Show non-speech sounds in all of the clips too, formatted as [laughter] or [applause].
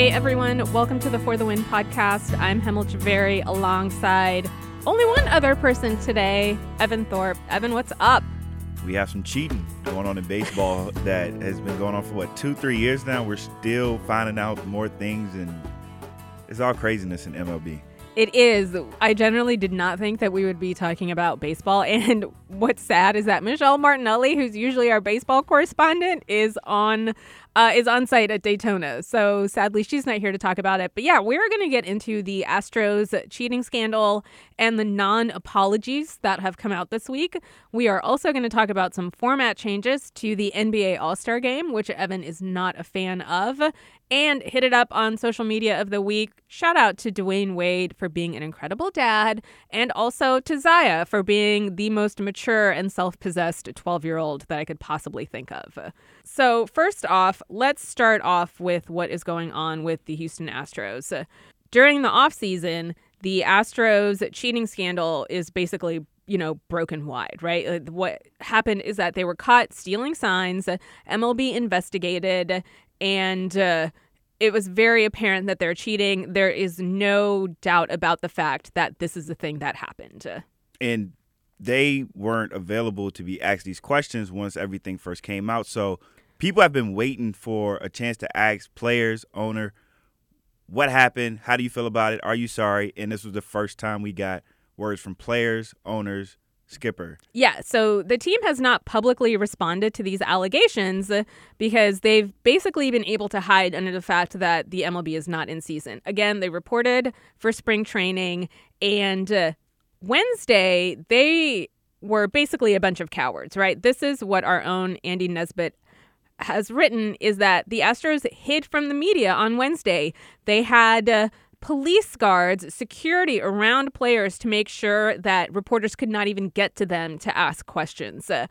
Hey everyone, welcome to the For the Win podcast. I'm Hemal Jhaveri alongside only one other person today, Evan Thorpe. Evan, what's up? We have some cheating going on in baseball that has been going on for what, two, three years now? We're still finding out more things, and it's all craziness in MLB. It is. I generally did not think that we would be talking about baseball. [laughs] And what's sad is that Michelle Martinelli, who's usually our baseball correspondent, is on uh, is on site at Daytona. So sadly, she's not here to talk about it. But yeah, we're going to get into the Astros cheating scandal and the non apologies that have come out this week. We are also going to talk about some format changes to the NBA All Star game, which Evan is not a fan of, and hit it up on social media of the week. Shout out to Dwyane Wade for being an incredible dad, and also to Zaya for being the most mature and self possessed 12 year old that I could possibly think of. So, first off, let's start off with what is going on with the Houston Astros. During the offseason, the Astros cheating scandal is basically you know, broken wide, right? What happened is that they were caught stealing signs. MLB investigated, and uh, it was very apparent that they're cheating. There is no doubt about the fact that this is the thing that happened. And they weren't available to be asked these questions once everything first came out. So people have been waiting for a chance to ask players, owner, what happened? How do you feel about it? Are you sorry? And this was the first time we got words from players, owners, skipper. Yeah, so the team has not publicly responded to these allegations because they've basically been able to hide under the fact that the MLB is not in season. Again, they reported for spring training, and uh, Wednesday they were basically a bunch of cowards, right? This is what our own Andy Nesbitt has written is that the Astros hid from the media on Wednesday. They had uh, police guards, security around players to make sure that reporters could not even get to them to ask questions. Uh,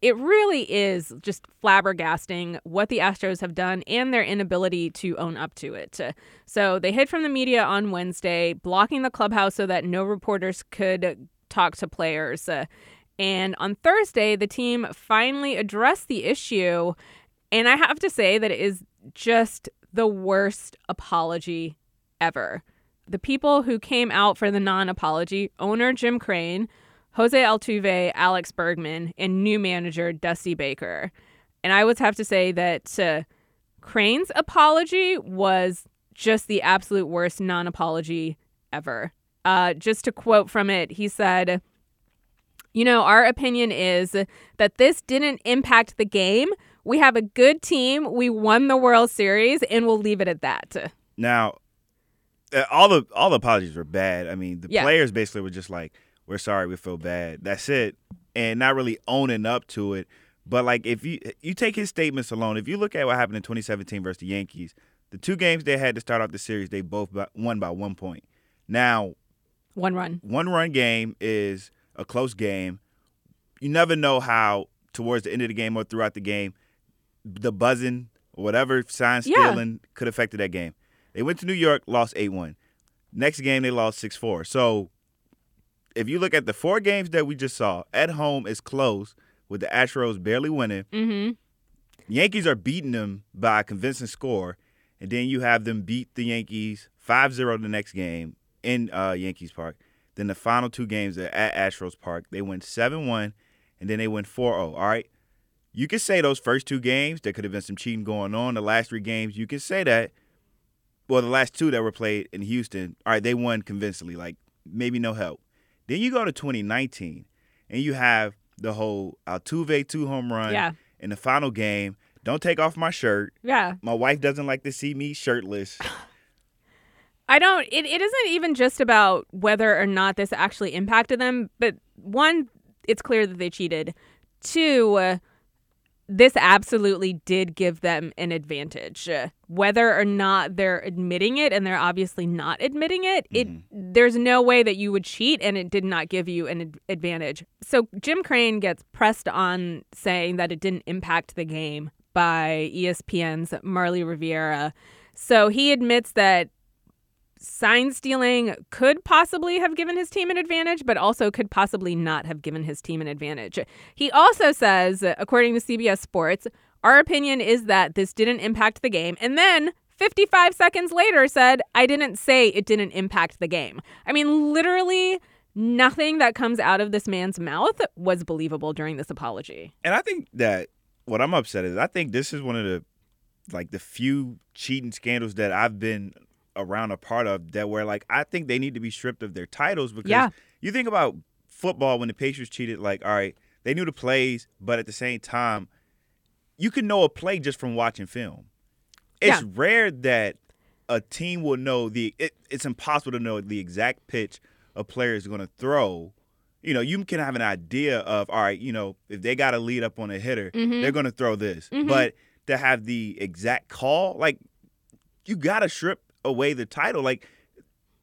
it really is just flabbergasting what the Astros have done and their inability to own up to it. Uh, so they hid from the media on Wednesday, blocking the clubhouse so that no reporters could talk to players. Uh, and on Thursday, the team finally addressed the issue and I have to say that it is just the worst apology ever. The people who came out for the non apology owner Jim Crane, Jose Altuve, Alex Bregman, and new manager Dusty Baker. And I would have to say that uh, Crane's apology was just the absolute worst non apology ever. Uh, just to quote from it, he said, You know, our opinion is that this didn't impact the game, we have a good team. We won the World Series, and we'll leave it at that. Now, Uh, all the all the apologies were bad. I mean, the yeah. players basically were just like, "We're sorry, we feel bad." That's it, and not really owning up to it. But like, if you you take his statements alone, if you look at what happened in 2017 versus the Yankees, the two games they had to start off the series, they both won by one point. Now, one run, one run game is a close game. You never know how towards the end of the game or throughout the game the buzzing or whatever sign stealing yeah. could affect that game. They went to New York, lost 8 1. Next game, they lost 6 4. So if you look at the four games that we just saw, at home is close with the Astros barely winning. Mm-hmm. Yankees are beating them by a convincing score. And then you have them beat the Yankees 5 0 the next game in uh, Yankees Park. Then the final two games at Astros Park, they went 7 1 and then they went 4 0. All right you can say those first two games, there could have been some cheating going on. The last three games, you can say that. Well, the last two that were played in Houston, all right, they won convincingly, like maybe no help. Then you go to 2019, and you have the whole Altuve two home run yeah. in the final game. Don't take off my shirt. Yeah. My wife doesn't like to see me shirtless. [laughs] I don't, it, it isn't even just about whether or not this actually impacted them, but one, it's clear that they cheated. Two, uh, this absolutely did give them an advantage. Whether or not they're admitting it, and they're obviously not admitting it, it mm-hmm. there's no way that you would cheat, and it did not give you an ad- advantage. So Jim Crane gets pressed on saying that it didn't impact the game by ESPN's Marly Rivera So he admits that sign stealing could possibly have given his team an advantage, but also could possibly not have given his team an advantage. He also says, according to CBS Sports, our opinion is that this didn't impact the game. And then 55 seconds later said, I didn't say it didn't impact the game. I mean, literally nothing that comes out of this man's mouth was believable during this apology. And I think that what I'm upset is I think this is one of the like the few cheating scandals that I've been around a part of that where like I think they need to be stripped of their titles because Yeah. you think about football when the Patriots cheated like all right they knew the plays but at the same time you can know a play just from watching film. It's Yeah. rare that a team will know the it, it's impossible to know the exact pitch a player is going to throw. You know, you can have an idea of all right, you know, if they got to lead up on a hitter, Mhm. they're going to throw this. Mhm. But to have the exact call, like you got to strip away the title. Like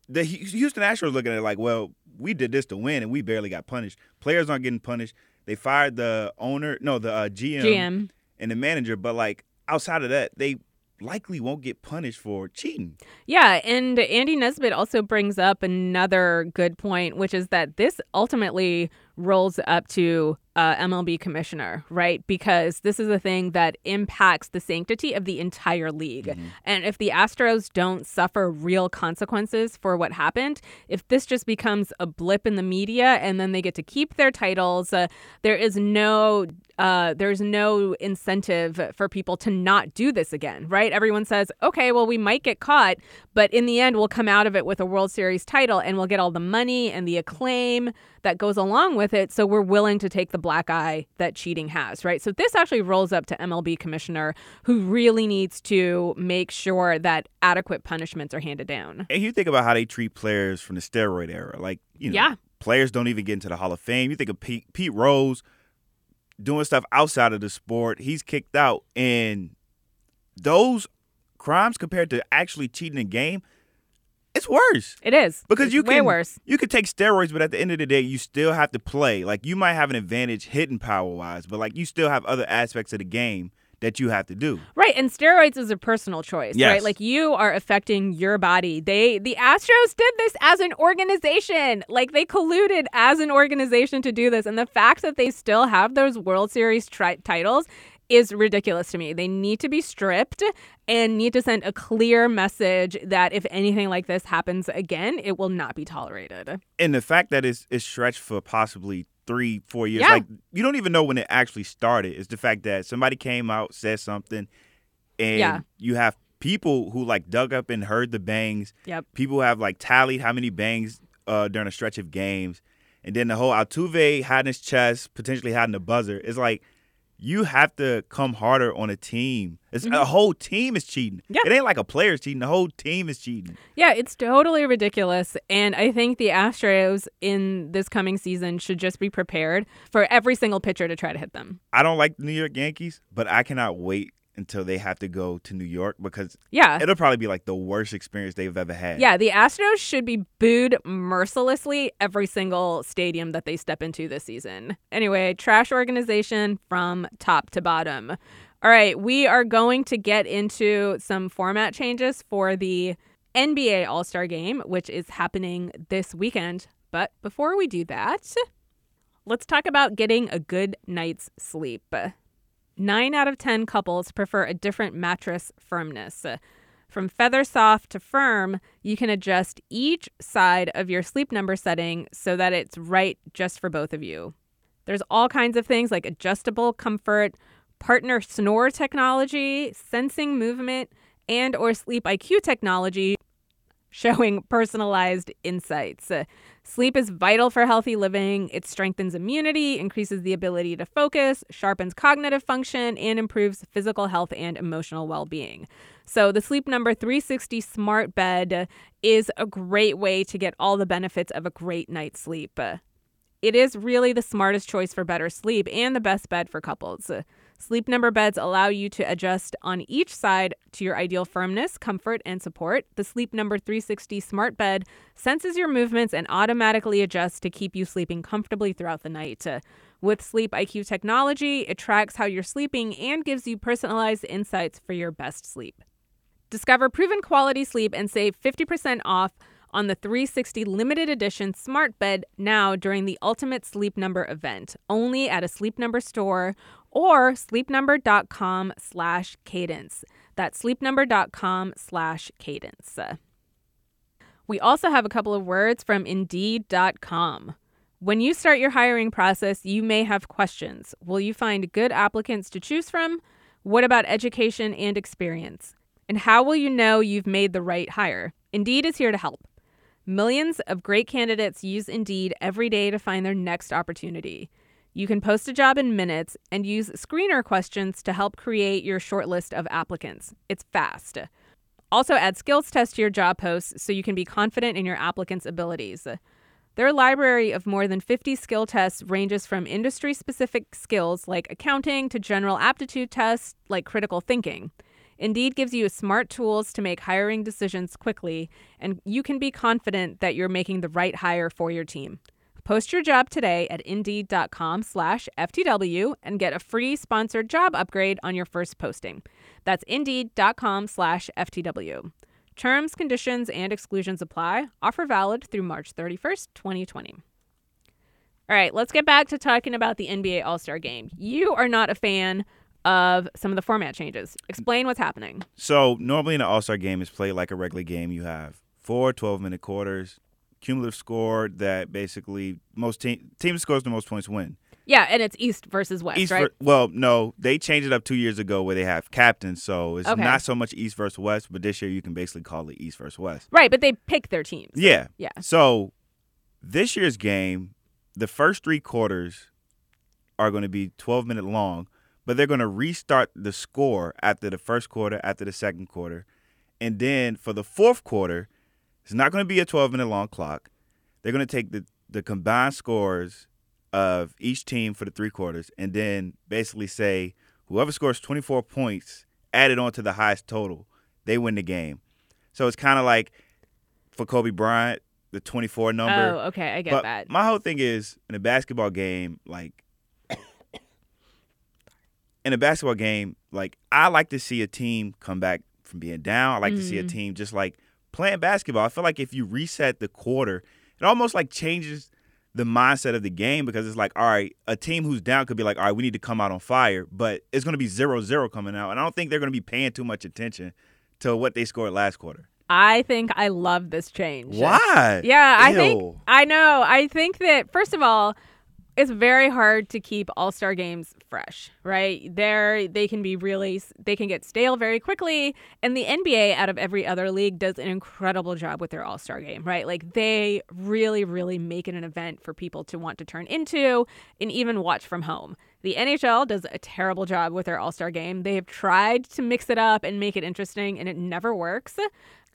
the Houston Astros looking at it like, well, we did this to win and we barely got punished. Players aren't getting punished. They fired the owner, no, the uh, GM, GM. and the manager, but like outside of that, they likely won't get punished for cheating. Yeah, and Andy Nesbitt also brings up another good point, which is that this ultimately rolls up to uh, MLB commissioner, right? Because this is a thing that impacts the sanctity of the entire league. And if the Astros don't suffer real consequences for what happened, if this just becomes a blip in the media and then they get to keep their titles, uh, there is no uh, there's no incentive for people to not do this again, right? Everyone says, okay, well, we might get caught, but in the end, we'll come out of it with a World Series title and we'll get all the money and the acclaim that goes along with it. So we're willing to take the black eye that cheating has, right? So this actually rolls up to MLB commissioner who really needs to make sure that adequate punishments are handed down. And you think about how they treat players from the steroid era. Like, you know, Yeah. players don't even get into the Hall of Fame. You think of Pete, Pete Rose doing stuff outside of the sport. He's kicked out. And those crimes compared to actually cheating a game, it's worse. It is. Because It's you way can worse. you could take steroids, but at the end of the day, you still have to play. Like you might have an advantage hitting power wise, but like you still have other aspects of the game that you have to do. Right, and steroids is a personal choice, Yes. right? Like you are affecting your body. They the Astros did this as an organization. Like they colluded as an organization to do this, and the fact that they still have those World Series tri- titles is ridiculous to me. They need to be stripped and need to send a clear message that if anything like this happens again, it will not be tolerated. And the fact that it's, it's stretched for possibly three, four years, Yeah. like you don't even know when it actually started. It's the fact that somebody came out, said something, and Yeah. you have people who like dug up and heard the bangs. Yep. People have like tallied how many bangs uh, during a stretch of games. And then the whole Altuve hiding his chest, potentially hiding the buzzer. It's like you have to come harder on a team. It's a whole team is cheating. Mm-hmm. Yeah. It ain't like a player's cheating. The whole team is cheating. Yeah, it's totally ridiculous. And I think the Astros in this coming season should just be prepared for every single pitcher to try to hit them. I don't like the New York Yankees, but I cannot wait until they have to go to New York because Yeah. it'll probably be like the worst experience they've ever had. Yeah, the Astros should be booed mercilessly every single stadium that they step into this season. Anyway, trash organization from top to bottom. All right, we are going to get into some format changes for the NBA All Star game, which is happening this weekend. But before we do that, let's talk about getting a good night's sleep. Nine out of 10 couples prefer a different mattress firmness. From feather soft to firm, you can adjust each side of your sleep number setting so that it's right just for both of you. There's all kinds of things like adjustable comfort, partner snore technology, sensing movement, and or sleep IQ technology showing personalized insights. Uh, Sleep is vital for healthy living. It strengthens immunity, increases the ability to focus, sharpens cognitive function, and improves physical health and emotional well being. So, the Sleep Number 360 Smart Bed is a great way to get all the benefits of a great night's sleep. Uh, It is really the smartest choice for better sleep and the best bed for couples. Sleep Number beds allow you to adjust on each side to your ideal firmness, comfort, and support. The Sleep Number 360 Smart Bed senses your movements and automatically adjusts to keep you sleeping comfortably throughout the night. With Sleep IQ technology, it tracks how you're sleeping and gives you personalized insights for your best sleep. Discover proven quality sleep and save 50% off on the 360 limited edition smart bed now during the Ultimate Sleep Number event, only at a Sleep Number store or sleepnumber.com slash cadence. That's sleepnumber.com slash cadence. We also have a couple of words from Indeed.com. When you start your hiring process, you may have questions. Will you find good applicants to choose from? What about education and experience? And how will you know you've made the right hire? Indeed is here to help. Millions of great candidates use Indeed every day to find their next opportunity. You can post a job in minutes and use screener questions to help create your shortlist of applicants. It's fast. Also, add skills tests to your job posts so you can be confident in your applicant's abilities. Their library of more than 50 skill tests ranges from industry specific skills like accounting to general aptitude tests like critical thinking. Indeed gives you smart tools to make hiring decisions quickly, and you can be confident that you're making the right hire for your team. Post your job today at indeed.com slash FTW and get a free sponsored job upgrade on your first posting. That's indeed.com slash FTW. Terms, conditions, and exclusions apply. Offer valid through March 31st, 2020. All right, let's get back to talking about the NBA All Star game. You are not a fan of some of the format changes. Explain what's happening. So, normally an All Star game, it's played like a regular game. You have four 12 minute quarters, cumulative score that basically most team team scores the most points win. Yeah, and it's East versus West, East right? well, no, they changed it up two years ago where they have captains, so it's Okay. not so much East versus West, but this year you can basically call it East versus West. right, but they pick their teams. Yeah. Yeah. So this year's game, the first three quarters are going to be 12 minute long, but they're going to restart the score after the first quarter, after the second quarter. And then for the fourth quarter, it's not going to be a 12 minute long clock. They're going to take the, the combined scores of each team for the three quarters and then basically say whoever scores 24 points added on to the highest total, they win the game. So it's kind of like for Kobe Bryant, the 24 number. Oh, okay, I get but that. my whole thing is in a basketball game, like [coughs] in a basketball game, like I like to see a team come back from being down. I like to see a Mhm. team just like playing basketball. I feel like if you reset the quarter, it almost like changes the mindset of the game because it's like, all right, a team who's down could be like, all right, we need to come out on fire, but it's going to be zero zero coming out. And I don't think they're going to be paying too much attention to what they scored last quarter. I think I love this change. Why? Yeah, I think I know. I think that first of all, it's very hard to keep all-star games fresh, right? There they can be really they can get stale very quickly, and the NBA out of every other league does an incredible job with their all-star game, right? Like they really really make it an event for people to want to turn into and even watch from home. The NHL does a terrible job with their all-star game. They have tried to mix it up and make it interesting and it never works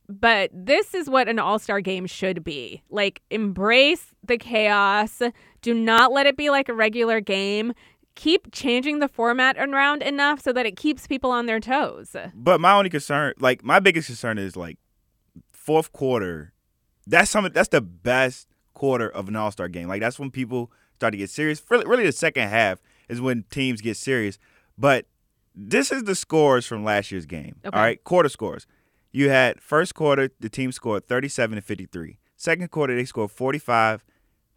but this is what an all-star game should be like embrace the chaos do not let it be like a regular game keep changing the format around enough so that it keeps people on their toes But my only concern, like my biggest concern, is like fourth quarter. That's some. That's the best quarter of an All Star game. Like that's when people start to get serious. Really, really, the second half is when teams get serious. But this is the scores from last year's game. Okay. All right, quarter scores. You had first quarter, the team scored 37 to 53. Second quarter, they scored 45,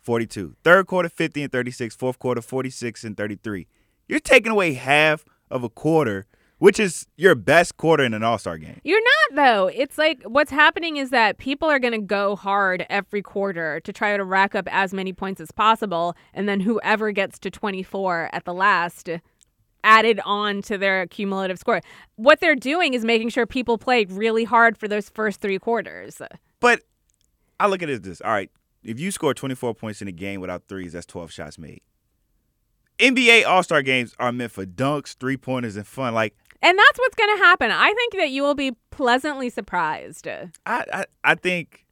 42. Third quarter, 50 and 36. Fourth quarter, 46 and 33. You're taking away half of a quarter, which is your best quarter in an All Star game. you're not though it's like what's happening is that people are going to go hard every quarter to try to rack up as many points as possible and then whoever gets to 24 at the last added on to their cumulative score what they're doing is making sure people play really hard for those first three quarters But I look at it as this. All right, if you score 24 points in a game without threes, that's 12 shots made. NBA All Star games are meant for dunks, three pointers, and fun. Like And that's what's going to happen. I think that you will be pleasantly surprised. I, I, I think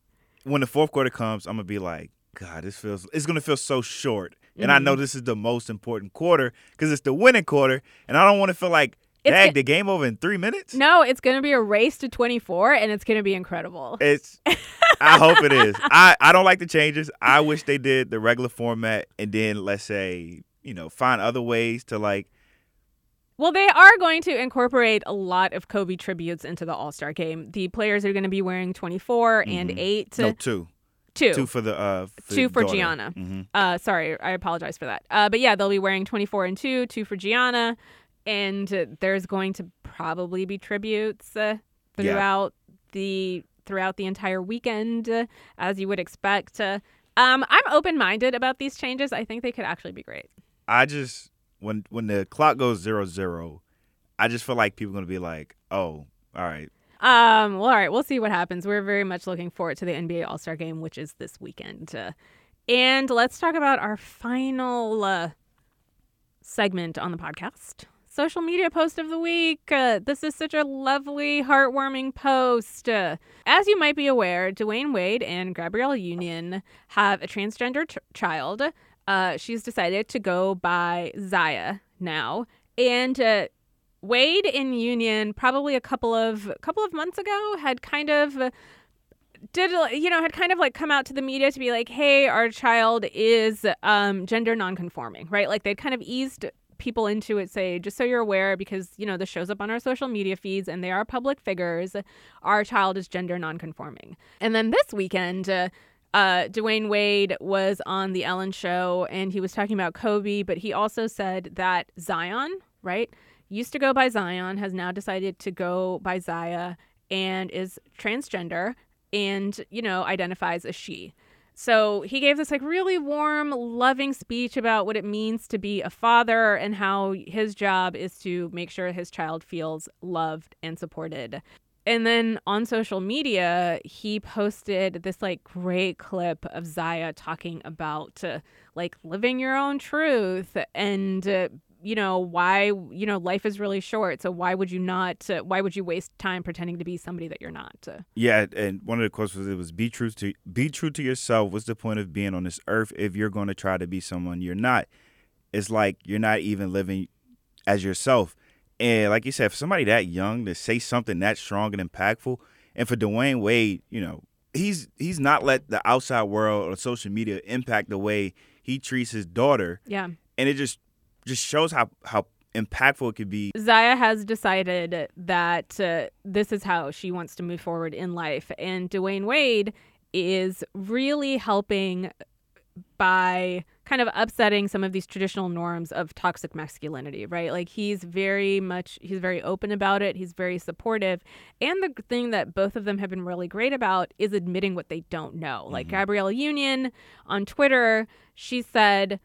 when the fourth quarter comes, I'm gonna be like, God, this feels. It's gonna feel so short. And I know Mm-hmm. this is the most important quarter because it's the winning quarter, and I don't want to feel like, dang, the game over in three minutes. No, it's going to be a race to 24 and it's going to be incredible. It's. [laughs] I hope it is. I, I don't like the changes. I wish they did the regular format and then let's say you know find other ways to like. Well, they are going to incorporate a lot of Kobe tributes into the All Star game. The players are going to be wearing 24 and Mhm. 8. No two. Two. Two for the uh for Two for daughter. Gianna. Mhm. Uh, sorry, I apologize for that. Uh, but yeah, they'll be wearing 24 and 2, 2 for Gianna. And uh, there's going to probably be tributes uh, Yeah. throughout the throughout the entire weekend, uh, as you would expect. Uh, um, I'm open minded about these changes. I think they could actually be great. I just when when the clock goes zero zero, I just feel like people are gonna be like, oh, all right, Um, well, all right, we'll see what happens. We're very much looking forward to the NBA All Star Game, which is this weekend. Uh, and let's talk about our final uh, segment on the podcast social media post of the week. Uh, this is such a lovely, heartwarming post. Uh, as you might be aware, Dwyane Wade and Gabrielle Union have a transgender ch- child. Uh, she's decided to go by Zaya now. And uh, Wade in Union probably a couple of couple of months ago had kind of uh, did you know had kind of like come out to the media to be like hey our child is um gender nonconforming right? Like they'd kind of eased people into it say just so you're aware because you know this shows up on our social media feeds and they are public figures our child is gender nonconforming. And then this weekend uh, uh, Dwyane Wade was on the Ellen show and he was talking about Kobe, but he also said that Zion, right, used to go by Zion, has now decided to go by Zaya and is transgender and, you know, identifies as she. So he gave this like really warm, loving speech about what it means to be a father and how his job is to make sure his child feels loved and supported. And then on social media, he posted this like great clip of Zaya talking about uh, like living your own truth and uh, you know why you know life is really short. So why would you not? Uh, why would you waste time pretending to be somebody that you're not? Uh, yeah. And one of the quotes was, "It was be true to be true to yourself. What's the point of being on this earth if you're going to try to be someone you're not? It's like you're not even living as yourself." And like you said, for somebody that young to say something that strong and impactful, and for Dwyane Wade, you know, he's he's not let the outside world or social media impact the way he treats his daughter, yeah. and it just just shows how how impactful it could be. Zaya has decided that uh, this is how she wants to move forward in life. And Dwyane Wade is really helping by kind of upsetting some of these traditional norms of toxic masculinity, right? Like he's very much, he's very open about it, he's very supportive. And the thing that both of them have been really great about is admitting what they don't know. Like Gabrielle Union on Twitter, she said,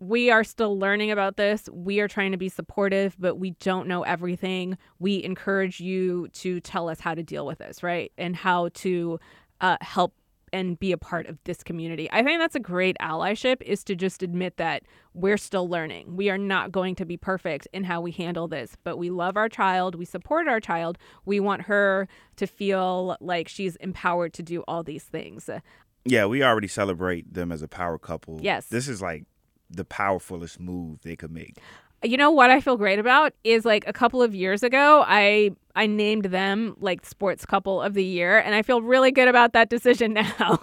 we are still learning about this. We are trying to be supportive, but we don't know everything. We encourage you to tell us how to deal with this, right? And how to uh, help and be a part of this community. I think that's a great allyship is to just admit that we're still learning. We are not going to be perfect in how we handle this, but we love our child, we support our child. We want her to feel like she's empowered to do all these things. Yeah, we already celebrate them as a power couple. Yes. this is like the powerfulest move they could make. you know what I feel great about is like a couple of years ago I I named them like sports couple of the year and I feel really good about that decision [laughs] now.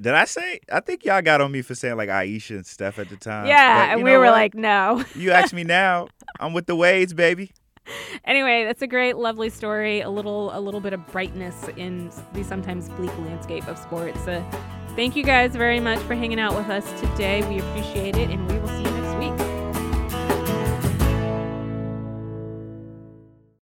Did I say? I think y'all got on me for saying like Ayesha and Steph at the time. yeah, and we were what? like no. [laughs] you ask me now. I'm with the Wades, baby. [laughs] anyway, that's a great lovely story, a little a little bit of brightness in the sometimes bleak landscape of sports. Uh, thank you guys very much for hanging out with us today. We appreciate it and we will see you.